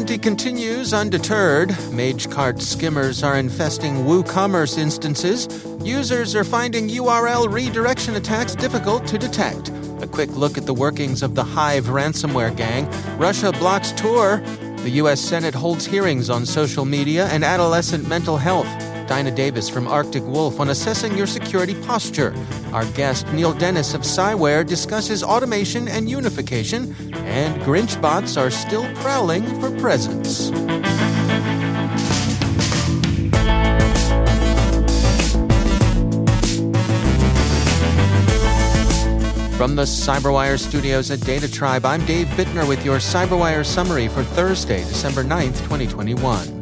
Conti continues undeterred. MageCart skimmers are infesting WooCommerce instances. Users are finding URL redirection attacks difficult to detect. A quick look at the workings of the Hive ransomware gang. Russia blocks Tor. The U.S. Senate holds hearings on social media and adolescent mental health. Dinah Davis from Arctic Wolf on assessing your security posture. Our guest, Neil Dennis of Cyware, discusses automation and unification, and Grinch bots are still prowling for presents. From the Cyberwire studios at Data Tribe, I'm Dave Bittner with your Cyberwire summary for Thursday, December 9th, 2021.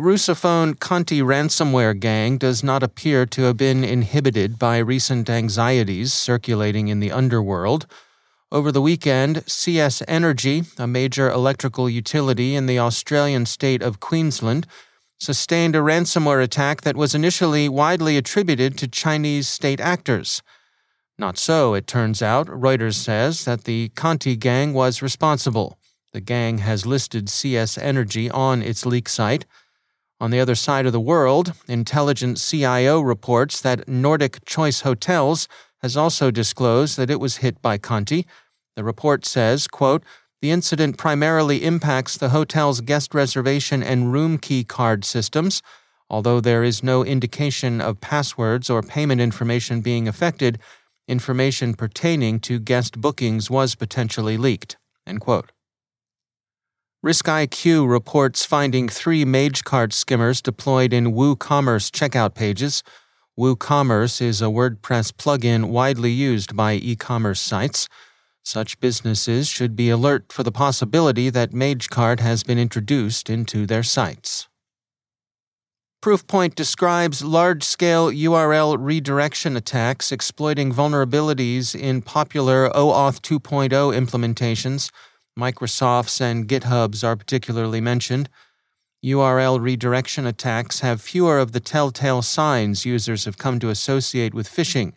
Russophone Conti ransomware gang does not appear to have been inhibited by recent anxieties circulating in the underworld. Over the weekend, CS Energy, a major electrical utility in the Australian state of Queensland, sustained a ransomware attack that was initially widely attributed to Chinese state actors. Not so, it turns out. Reuters says that the Conti gang was responsible. The gang has listed CS Energy on its leak site. On the other side of the world, Intelligent CIO reports that Nordic Choice Hotels has also disclosed that it was hit by Conti. The report says, quote, the incident primarily impacts the hotel's guest reservation and room key card systems. Although there is no indication of passwords or payment information being affected, information pertaining to guest bookings was potentially leaked. End quote. RiskIQ reports finding three MageCart skimmers deployed in WooCommerce checkout pages. WooCommerce is a WordPress plugin widely used by e commerce sites. Such businesses should be alert for the possibility that MageCart has been introduced into their sites. Proofpoint describes large scale URL redirection attacks exploiting vulnerabilities in popular OAuth 2.0 implementations Microsoft's and GitHub's are particularly mentioned. URL redirection attacks have fewer of the telltale signs users have come to associate with phishing.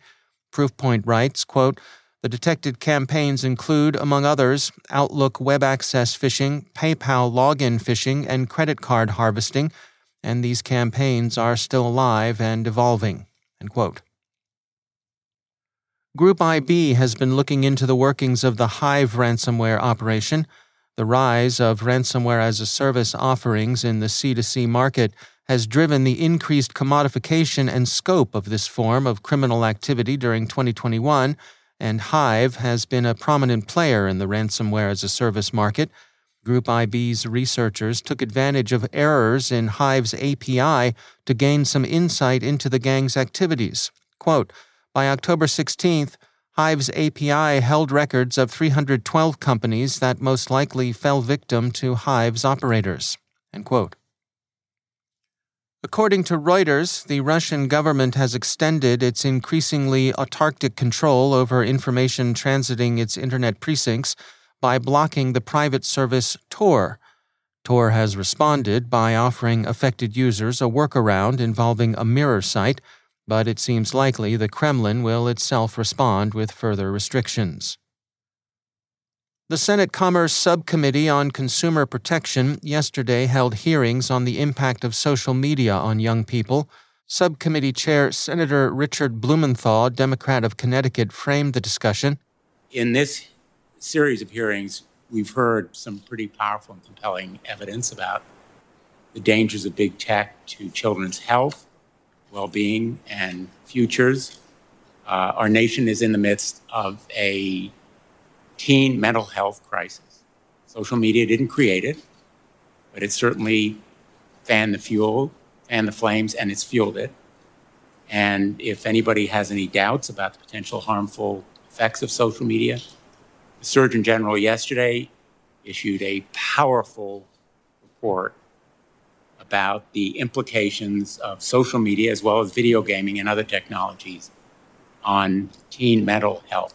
Proofpoint writes, quote, the detected campaigns include, among others, Outlook web access phishing, PayPal login phishing, and credit card harvesting, and these campaigns are still alive and evolving. End quote. Group IB has been looking into the workings of the Hive ransomware operation. The rise of ransomware as a service offerings in the C2C market has driven the increased commodification and scope of this form of criminal activity during 2021, and Hive has been a prominent player in the ransomware as a service market. Group IB's researchers took advantage of errors in Hive's API to gain some insight into the gang's activities. Quote, by October 16th, Hive's API held records of 312 companies that most likely fell victim to Hive's operators. According to Reuters, the Russian government has extended its increasingly autarkic control over information transiting its internet precincts by blocking the private service Tor. Tor has responded by offering affected users a workaround involving a mirror site but it seems likely the Kremlin will itself respond with further restrictions. The Senate Commerce Subcommittee on Consumer Protection yesterday held hearings on the impact of social media on young people. Subcommittee Chair Senator Richard Blumenthal, Democrat of Connecticut, framed the discussion. In this series of hearings, we've heard some pretty powerful and compelling evidence about the dangers of big tech to children's health, well being, and futures. Uh, our nation is in the midst of a teen mental health crisis. Social media didn't create it, but it certainly fanned the fuel, fanned the flames, and it's fueled it. And if anybody has any doubts about the potential harmful effects of social media, the Surgeon General yesterday issued a powerful report about the implications of social media as well as video gaming and other technologies on teen mental health.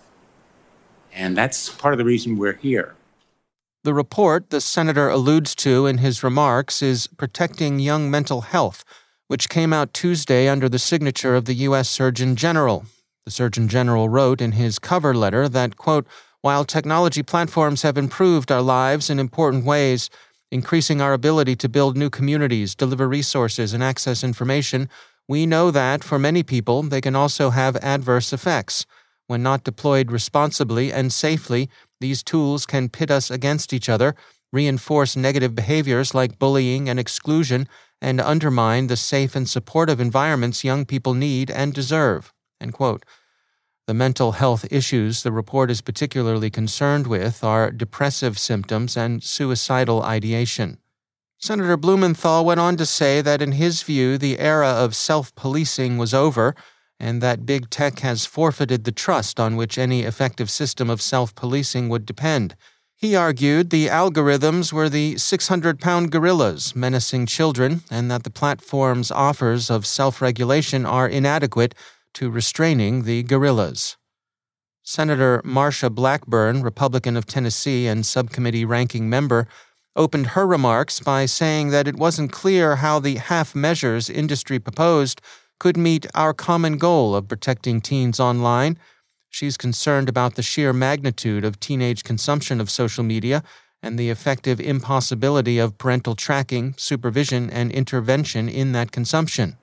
And that's part of the reason we're here. The report the senator alludes to in his remarks is Protecting Young Mental Health, which came out Tuesday under the signature of the U.S. Surgeon General. The Surgeon General wrote in his cover letter that, quote, while technology platforms have improved our lives in important ways, increasing our ability to build new communities, deliver resources, and access information, we know that, for many people, they can also have adverse effects. When not deployed responsibly and safely, these tools can pit us against each other, reinforce negative behaviors like bullying and exclusion, and undermine the safe and supportive environments young people need and deserve. The mental health issues the report is particularly concerned with are depressive symptoms and suicidal ideation. Senator Blumenthal went on to say that, in his view, the era of self policing was over and that big tech has forfeited the trust on which any effective system of self policing would depend. He argued the algorithms were the 600 pound gorillas menacing children and that the platform's offers of self regulation are inadequate to restraining the guerrillas. Senator Marsha Blackburn, Republican of Tennessee and subcommittee ranking member, opened her remarks by saying that it wasn't clear how the half measures industry proposed could meet our common goal of protecting teens online. She's concerned about the sheer magnitude of teenage consumption of social media and the effective impossibility of parental tracking, supervision, and intervention in that consumption.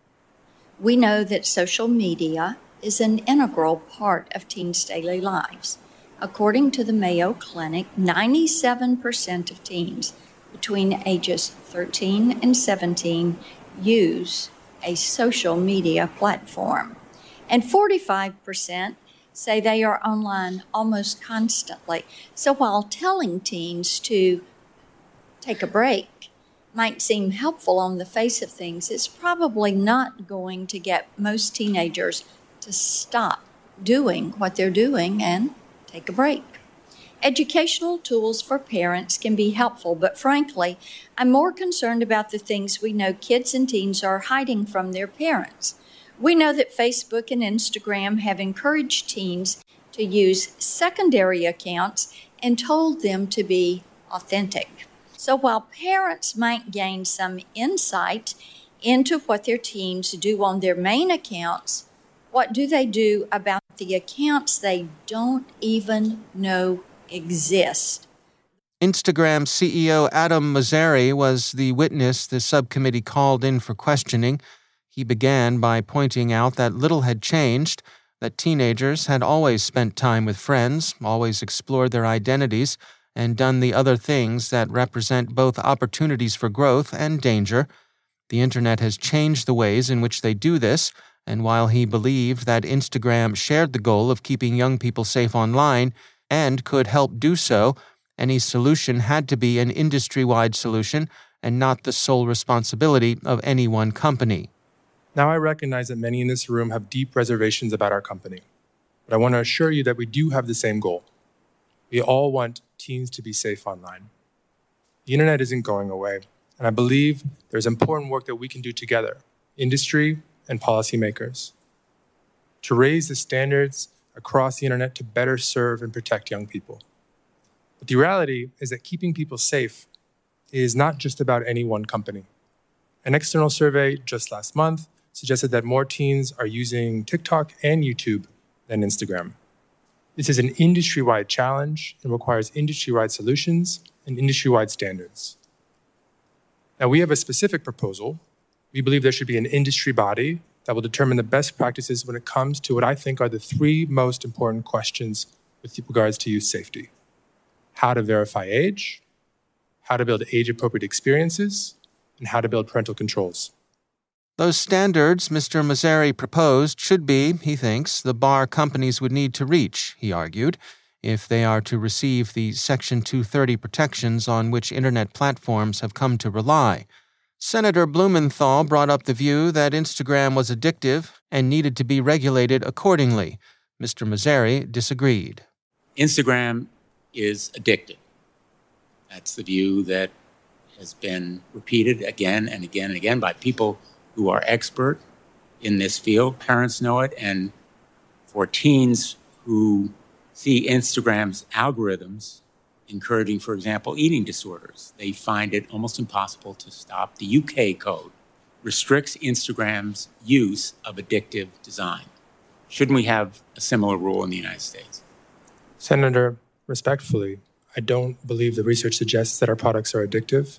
We know that social media is an integral part of teens' daily lives. According to the Mayo Clinic, 97% of teens between ages 13 and 17 use a social media platform, and 45% say they are online almost constantly. So while telling teens to take a break might seem helpful on the face of things, it's probably not going to get most teenagers to stop doing what they're doing and take a break. Educational tools for parents can be helpful, but frankly, I'm more concerned about the things we know kids and teens are hiding from their parents. We know that Facebook and Instagram have encouraged teens to use secondary accounts and told them to be authentic. So while parents might gain some insight into what their teens do on their main accounts, what do they do about the accounts they don't even know exist? Instagram CEO Adam Mosseri was the witness the subcommittee called in for questioning. He began by pointing out that little had changed, that teenagers had always spent time with friends, always explored their identities, and done the other things that represent both opportunities for growth and danger. The internet has changed the ways in which they do this, and while he believed that Instagram shared the goal of keeping young people safe online and could help do so, any solution had to be an industry wide solution and not the sole responsibility of any one company. Now, I recognize that many in this room have deep reservations about our company, but I want to assure you that we do have the same goal. We all want teens to be safe online. The internet isn't going away, and I believe there's important work that we can do together, industry and policymakers, to raise the standards across the internet to better serve and protect young people. But the reality is that keeping people safe is not just about any one company. An external survey just last month suggested that more teens are using TikTok and YouTube than Instagram. This is an industry wide challenge and requires industry wide solutions and industry wide standards. Now, we have a specific proposal. We believe there should be an industry body that will determine the best practices when it comes to what I think are the three most important questions with regards to youth safety. how to verify age, how to build age appropriate experiences, and how to build parental controls. Those standards Mr. Mosseri proposed should be, he thinks, the bar companies would need to reach, he argued, if they are to receive the Section 230 protections on which Internet platforms have come to rely. Senator Blumenthal brought up the view that Instagram was addictive and needed to be regulated accordingly. Mr. Mosseri disagreed. Instagram is addictive. That's the view that has been repeated again and again and again by people who are expert in this field. Parents know it. And for teens who see Instagram's algorithms encouraging, for example, eating disorders, they find it almost impossible to stop. The UK code restricts Instagram's use of addictive design. Shouldn't we have a similar rule in the United States? Senator, respectfully, I don't believe the research suggests that our products are addictive.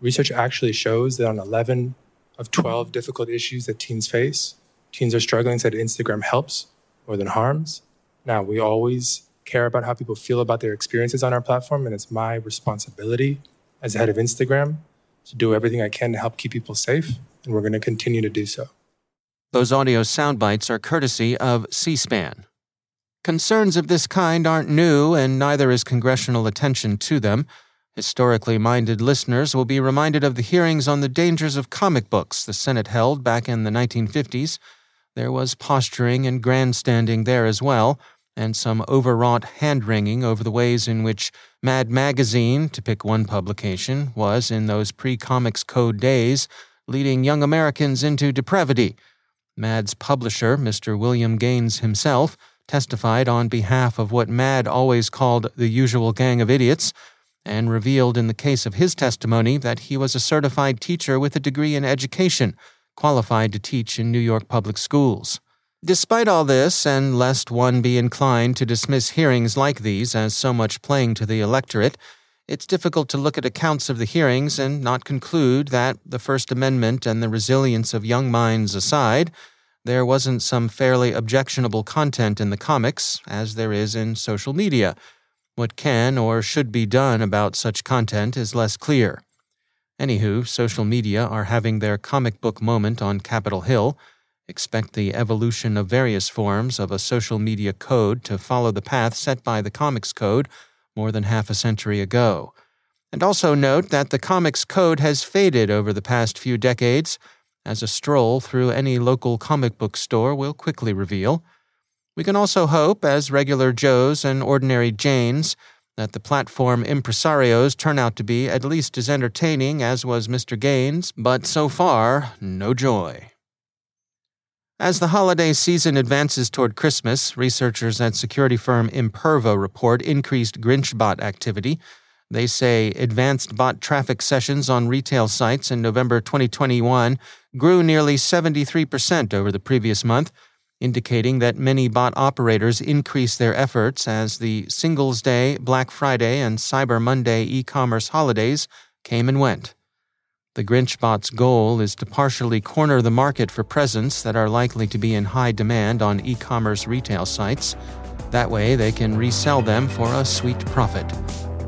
Research actually shows that on 11 of 12 difficult issues that teens face. Teens are struggling, said Instagram helps more than harms. Now, we always care about how people feel about their experiences on our platform, and it's my responsibility as head of Instagram to do everything I can to help keep people safe, and we're going to continue to do so. Those audio sound bites are courtesy of C SPAN. Concerns of this kind aren't new, and neither is congressional attention to them. Historically minded listeners will be reminded of the hearings on the dangers of comic books the Senate held back in the 1950s. There was posturing and grandstanding there as well, and some overwrought hand wringing over the ways in which Mad Magazine, to pick one publication, was, in those pre comics code days, leading young Americans into depravity. Mad's publisher, Mr. William Gaines himself, testified on behalf of what Mad always called the usual gang of idiots and revealed in the case of his testimony that he was a certified teacher with a degree in education, qualified to teach in New York public schools. Despite all this, and lest one be inclined to dismiss hearings like these as so much playing to the electorate, it's difficult to look at accounts of the hearings and not conclude that, the First Amendment and the resilience of young minds aside, there wasn't some fairly objectionable content in the comics, as there is in social media what can or should be done about such content is less clear. Anywho, social media are having their comic book moment on Capitol Hill. Expect the evolution of various forms of a social media code to follow the path set by the Comics Code more than half a century ago. And also note that the Comics Code has faded over the past few decades, as a stroll through any local comic book store will quickly reveal. We can also hope, as regular Joes and ordinary Janes, that the platform impresarios turn out to be at least as entertaining as was Mr. Gaines, but so far, no joy. As the holiday season advances toward Christmas, researchers at security firm Imperva report increased Grinchbot activity. They say advanced bot traffic sessions on retail sites in November 2021 grew nearly 73% over the previous month, indicating that many bot operators increase their efforts as the Singles Day, Black Friday, and Cyber Monday e commerce holidays came and went. The Grinchbot's goal is to partially corner the market for presents that are likely to be in high demand on e commerce retail sites. That way, they can resell them for a sweet profit.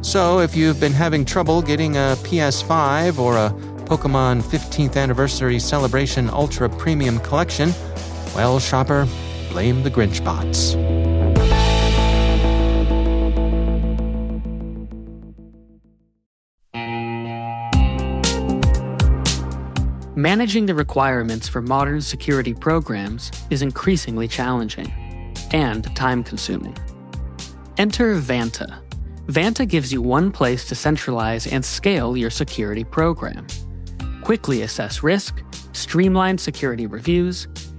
So, if you've been having trouble getting a PS5 or a Pokemon 15th Anniversary Celebration Ultra Premium Collection, well, shopper, blame the Grinch bots. Managing the requirements for modern security programs is increasingly challenging and time consuming. Enter Vanta. Vanta gives you one place to centralize and scale your security program. Quickly assess risk, streamline security reviews,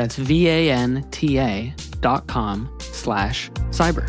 that's V-A-N-T-A dot com slash cyber.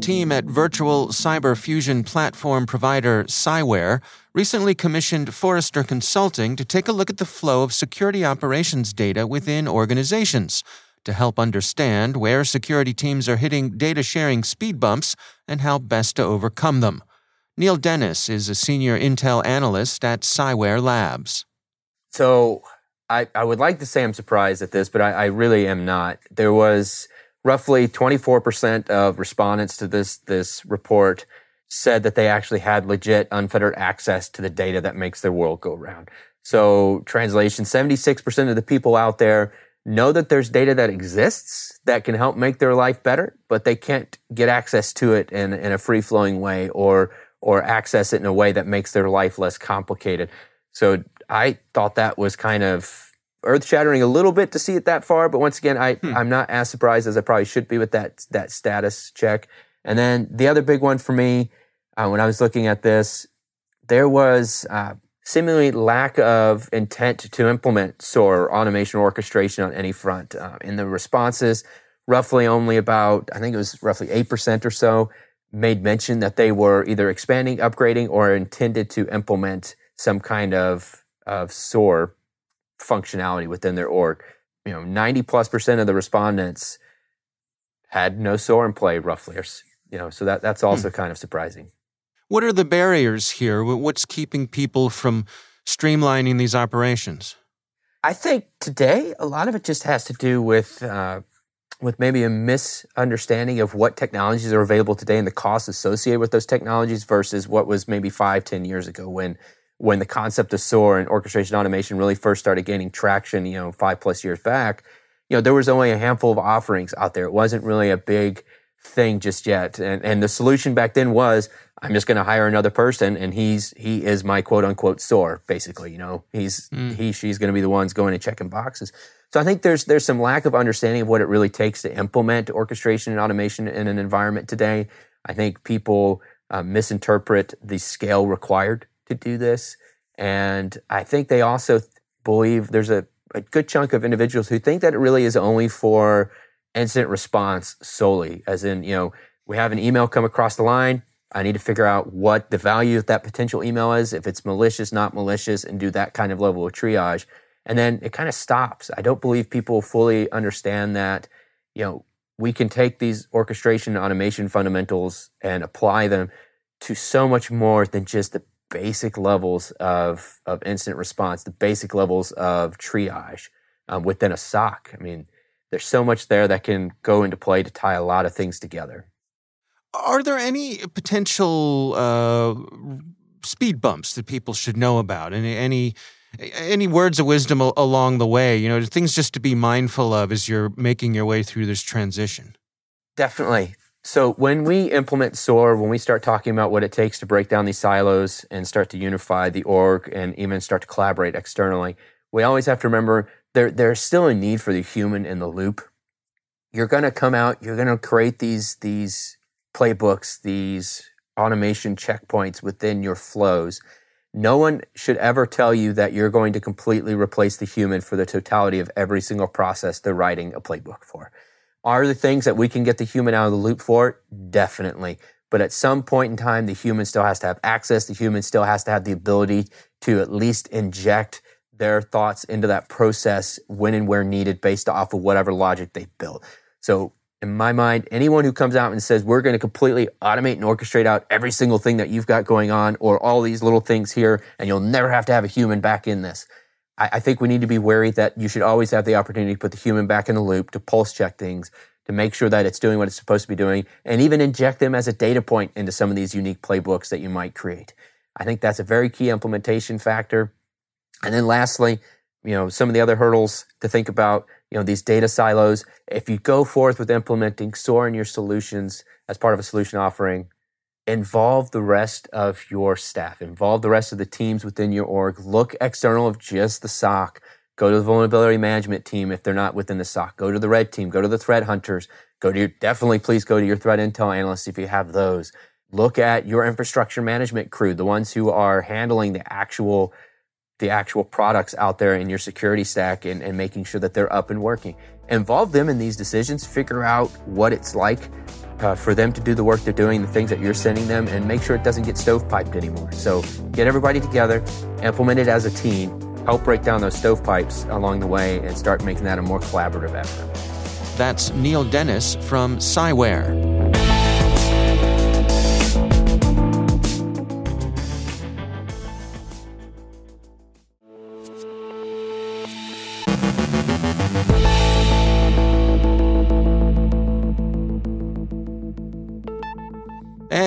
Team at virtual cyber fusion platform provider Cyware recently commissioned Forrester Consulting to take a look at the flow of security operations data within organizations to help understand where security teams are hitting data sharing speed bumps and how best to overcome them. Neil Dennis is a senior Intel analyst at Cyware Labs. So I, I would like to say I'm surprised at this, but I, I really am not. There was roughly 24% of respondents to this this report said that they actually had legit unfettered access to the data that makes their world go round. So translation 76% of the people out there know that there's data that exists that can help make their life better, but they can't get access to it in, in a free flowing way or or access it in a way that makes their life less complicated. So I thought that was kind of earth shattering a little bit to see it that far, but once again, I, hmm. I'm not as surprised as I probably should be with that, that status check. And then the other big one for me, uh, when I was looking at this, there was uh, seemingly lack of intent to implement SOAR automation orchestration on any front. Uh, in the responses, roughly only about, I think it was roughly 8% or so made mention that they were either expanding, upgrading, or intended to implement some kind of, of SOAR functionality within their org. You know, 90 plus percent of the respondents had no SOAR in play roughly, or, you know, so that, that's hmm. also hmm. kind of surprising. What are the barriers here? What's keeping people from streamlining these operations? I think today a lot of it just has to do with uh, with maybe a misunderstanding of what technologies are available today and the costs associated with those technologies versus what was maybe five, ten years ago when when the concept of SOAR and orchestration automation really first started gaining traction, you know, five plus years back, you know, there was only a handful of offerings out there. It wasn't really a big thing just yet. And, and the solution back then was, I'm just going to hire another person and he's, he is my quote unquote SOAR, basically, you know, he's, mm. he, she's going to be the ones going and checking boxes. So I think there's, there's some lack of understanding of what it really takes to implement orchestration and automation in an environment today. I think people uh, misinterpret the scale required to do this. And I think they also believe there's a, a good chunk of individuals who think that it really is only for incident response solely, as in, you know, we have an email come across the line. I need to figure out what the value of that potential email is, if it's malicious, not malicious, and do that kind of level of triage. And then it kind of stops. I don't believe people fully understand that, you know, we can take these orchestration automation fundamentals and apply them to so much more than just the basic levels of, of incident response, the basic levels of triage um, within a SOC. I mean, there's so much there that can go into play to tie a lot of things together. Are there any potential uh, speed bumps that people should know about? Any, any any words of wisdom along the way? You know, things just to be mindful of as you're making your way through this transition. Definitely. So when we implement SOAR, when we start talking about what it takes to break down these silos and start to unify the org and even start to collaborate externally, we always have to remember there there's still a need for the human in the loop. You're going to come out, you're going to create these these playbooks, these automation checkpoints within your flows. No one should ever tell you that you're going to completely replace the human for the totality of every single process they're writing a playbook for. Are the things that we can get the human out of the loop for? Definitely. But at some point in time, the human still has to have access. The human still has to have the ability to at least inject their thoughts into that process when and where needed based off of whatever logic they built. So in my mind, anyone who comes out and says we're going to completely automate and orchestrate out every single thing that you've got going on or all these little things here, and you'll never have to have a human back in this. I, think we need to be wary that you should always have the opportunity to put the human back in the loop, to pulse check things, to make sure that it's doing what it's supposed to be doing, and even inject them as a data point into some of these unique playbooks that you might create. I think that's a very key implementation factor. And then lastly, you know, some of the other hurdles to think about, you know, these data silos. If you go forth with implementing SOAR in your solutions as part of a solution offering, involve the rest of your staff, involve the rest of the teams within your org. Look external of just the SOC. Go to the vulnerability management team if they're not within the SOC. Go to the red team. Go to the threat hunters. Go to your, definitely please go to your threat intel analysts if you have those. Look at your infrastructure management crew, the ones who are handling the actual the actual products out there in your security stack and, and making sure that they're up and working. Involve them in these decisions, figure out what it's like uh, for them to do the work they're doing, the things that you're sending them, and make sure it doesn't get stovepiped anymore. So get everybody together, implement it as a team, help break down those stovepipes along the way, and start making that a more collaborative effort. That's Neil Dennis from Cyware.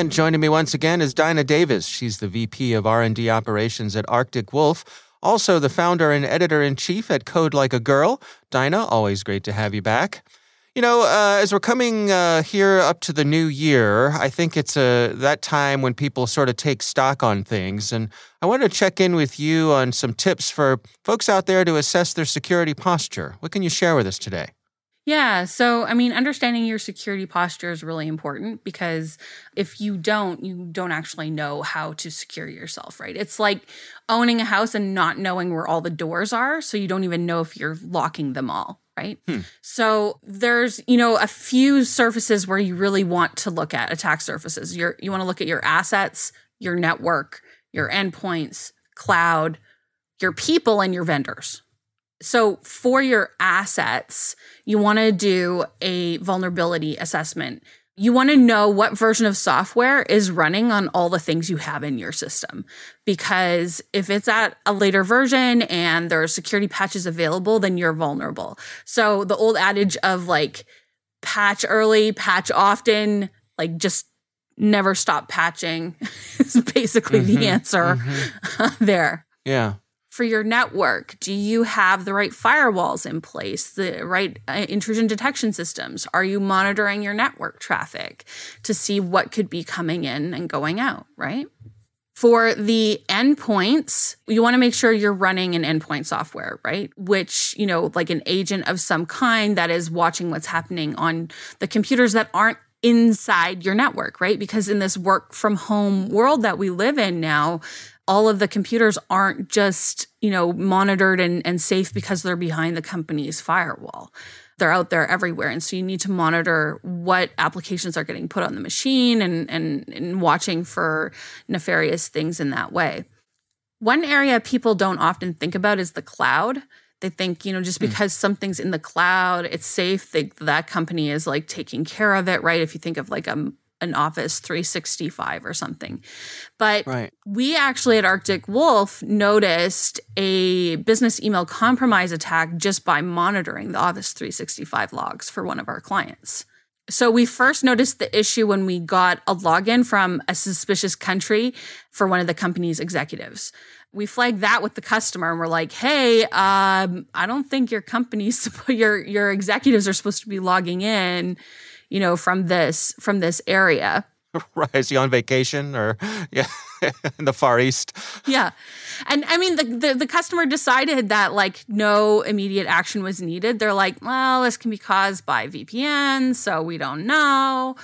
And joining me once again is Dinah Davis. She's the VP of R&D Operations at Arctic Wolf, also the founder and editor-in-chief at Code Like a Girl. Dinah, always great to have you back. You know, uh, as we're coming uh, here up to the new year, I think it's uh, that time when people sort of take stock on things. And I want to check in with you on some tips for folks out there to assess their security posture. What can you share with us today? Yeah. So, I mean, understanding your security posture is really important because if you don't, you don't actually know how to secure yourself, right? It's like owning a house and not knowing where all the doors are. So you don't even know if you're locking them all, right? Hmm. So there's, you know, a few surfaces where you really want to look at attack surfaces. You're, you want to look at your assets, your network, your endpoints, cloud, your people, and your vendors. So, for your assets, you want to do a vulnerability assessment. You want to know what version of software is running on all the things you have in your system. Because if it's at a later version and there are security patches available, then you're vulnerable. So, the old adage of like patch early, patch often, like just never stop patching is basically mm-hmm, the answer mm-hmm. there. Yeah for your network? Do you have the right firewalls in place, the right uh, intrusion detection systems? Are you monitoring your network traffic to see what could be coming in and going out, right? For the endpoints, you want to make sure you're running an endpoint software, right? Which, you know, like an agent of some kind that is watching what's happening on the computers that aren't inside your network, right? Because in this work from home world that we live in now, all of the computers aren't just, you know, monitored and, and safe because they're behind the company's firewall. They're out there everywhere. And so you need to monitor what applications are getting put on the machine and, and, and watching for nefarious things in that way. One area people don't often think about is the cloud. They think, you know, just hmm. because mm. something's in the cloud, it's safe. They, that company is like taking care of it, right? If you think of like a an Office 365 or something. But right. we actually at Arctic Wolf noticed a business email compromise attack just by monitoring the Office 365 logs for one of our clients. So we first noticed the issue when we got a login from a suspicious country for one of the company's executives. We flagged that with the customer and we're like, "Hey, um, I don't think your company's your your executives are supposed to be logging in." You know, from this from this area. Right. Is he on vacation or yeah, in the Far East? Yeah. And I mean the, the, the customer decided that like no immediate action was needed. They're like, well, this can be caused by VPN, so we don't know.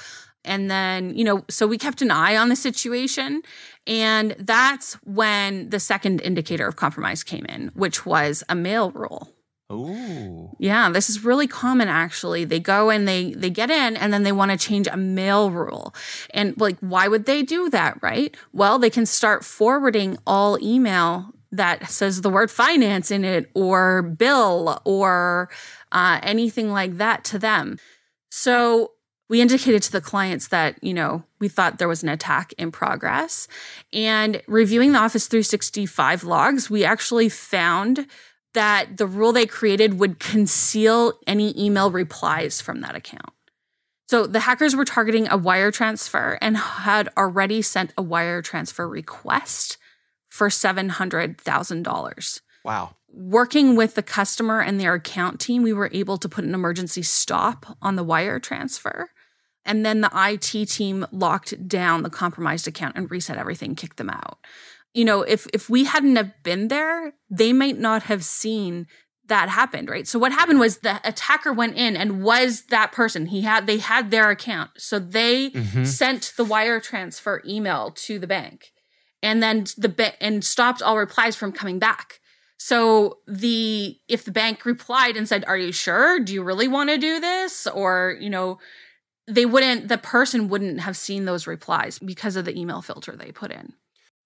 And then, you know, so we kept an eye on the situation. And that's when the second indicator of compromise came in, which was a mail rule. Ooh. Yeah, this is really common actually. They go and they they get in and then they want to change a mail rule. And like why would they do that, right? Well, they can start forwarding all email that says the word finance in it or bill or uh, anything like that to them. So we indicated to the clients that, you know, we thought there was an attack in progress. And reviewing the Office 365 logs, we actually found that the rule they created would conceal any email replies from that account. So the hackers were targeting a wire transfer and had already sent a wire transfer request for $700,000. Wow. Working with the customer and their account team, we were able to put an emergency stop on the wire transfer. And then the IT team locked down the compromised account and reset everything, kicked them out you know, if if we hadn't have been there, they might not have seen that happened, right? So what happened was the attacker went in and was that person. He had they had their account. So they mm-hmm. sent the wire transfer email to the bank. And then the ba- and stopped all replies from coming back. So the if the bank replied and said, "Are you sure? Do you really want to do this?" or, you know, they wouldn't the person wouldn't have seen those replies because of the email filter they put in.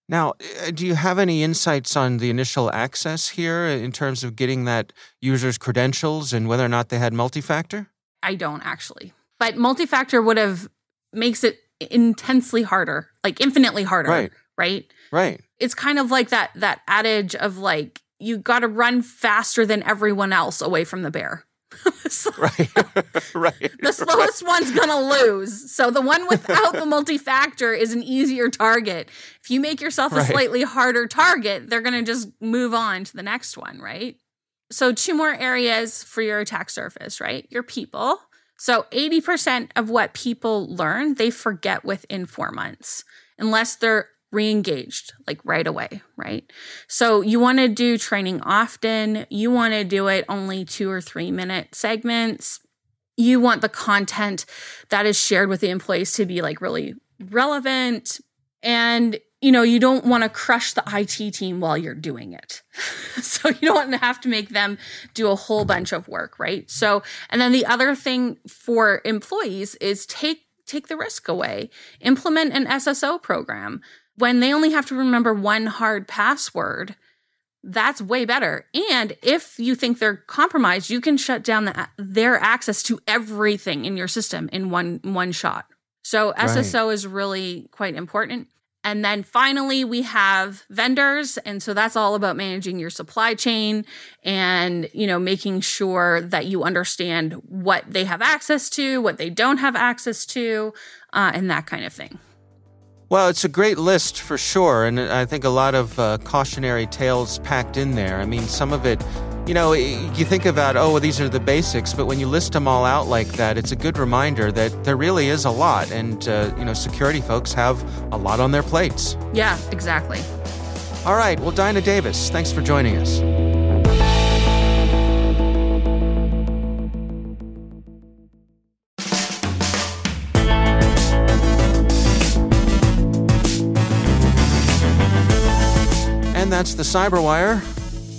Now, uh, do you have any insights on the initial access here in terms of getting that user's credentials and whether or not they had multi-factor? I don't actually. But multi-factor would have makes it intensely harder, like infinitely harder, right? Right. Right. It's kind of like that that adage of like you got to run faster than everyone else away from the bear. Right. right. The slowest right. one's going to lose. So the one without the multi-factor is an easier target. If you make yourself a right. slightly harder target, they're going to just move on to the next one, right? So two more areas for your attack surface, right? Your people. So 80% of what people learn, they forget within 4 months unless they're re-engaged like right away right? So you want to do training often. You want to do it only two or three minute segments. You want the content that is shared with the employees to be like really relevant. And you know you don't want to crush the IT team while you're doing it. So you don't want to have to make them do a whole bunch of work right? So and then the other thing for employees is take take the risk away. Implement an SSO program when they only have to remember one hard password, that's way better. And if you think they're compromised, you can shut down the, their access to everything in your system in one one shot. So SSO right. is really quite important. And then finally, we have vendors. And so that's all about managing your supply chain and, you know, making sure that you understand what they have access to, what they don't have access to, uh, and that kind of thing. Well, it's a great list for sure, and I think a lot of uh, cautionary tales packed in there. I mean, some of it, you know, you think about, oh, well, these are the basics, but when you list them all out like that, it's a good reminder that there really is a lot, and, uh, you know, security folks have a lot on their plates. Yeah, exactly. All right, well, Dinah Davis, thanks for joining us. That's the Cyberwire.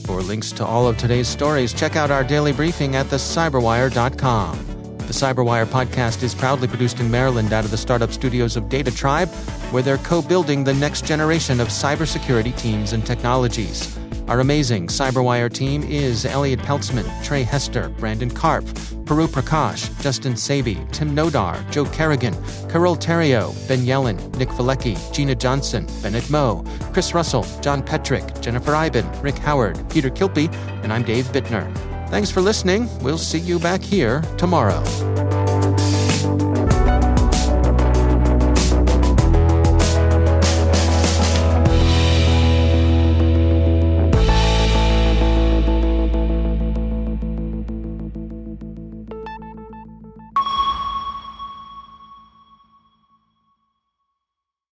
For links to all of today's stories, check out our daily briefing at thecyberwire.com. The Cyberwire podcast is proudly produced in Maryland out of the startup studios of Data Tribe, where they're co building the next generation of cybersecurity teams and technologies. Our amazing Cyberwire team is Elliott Peltzman, Trey Hester, Brandon Karpf, Puru Prakash, Justin Sabie, Tim Nodar, Joe Carrigan, Carole Theriault, Ben Yelin, Nick Veliky, Gina Johnson, Bennett Moe, Chris Russell, John Petrik, Jennifer Eiben, Rick Howard, Peter Kilpe, and I'm Dave Bittner. Thanks for listening. We'll see you back here tomorrow.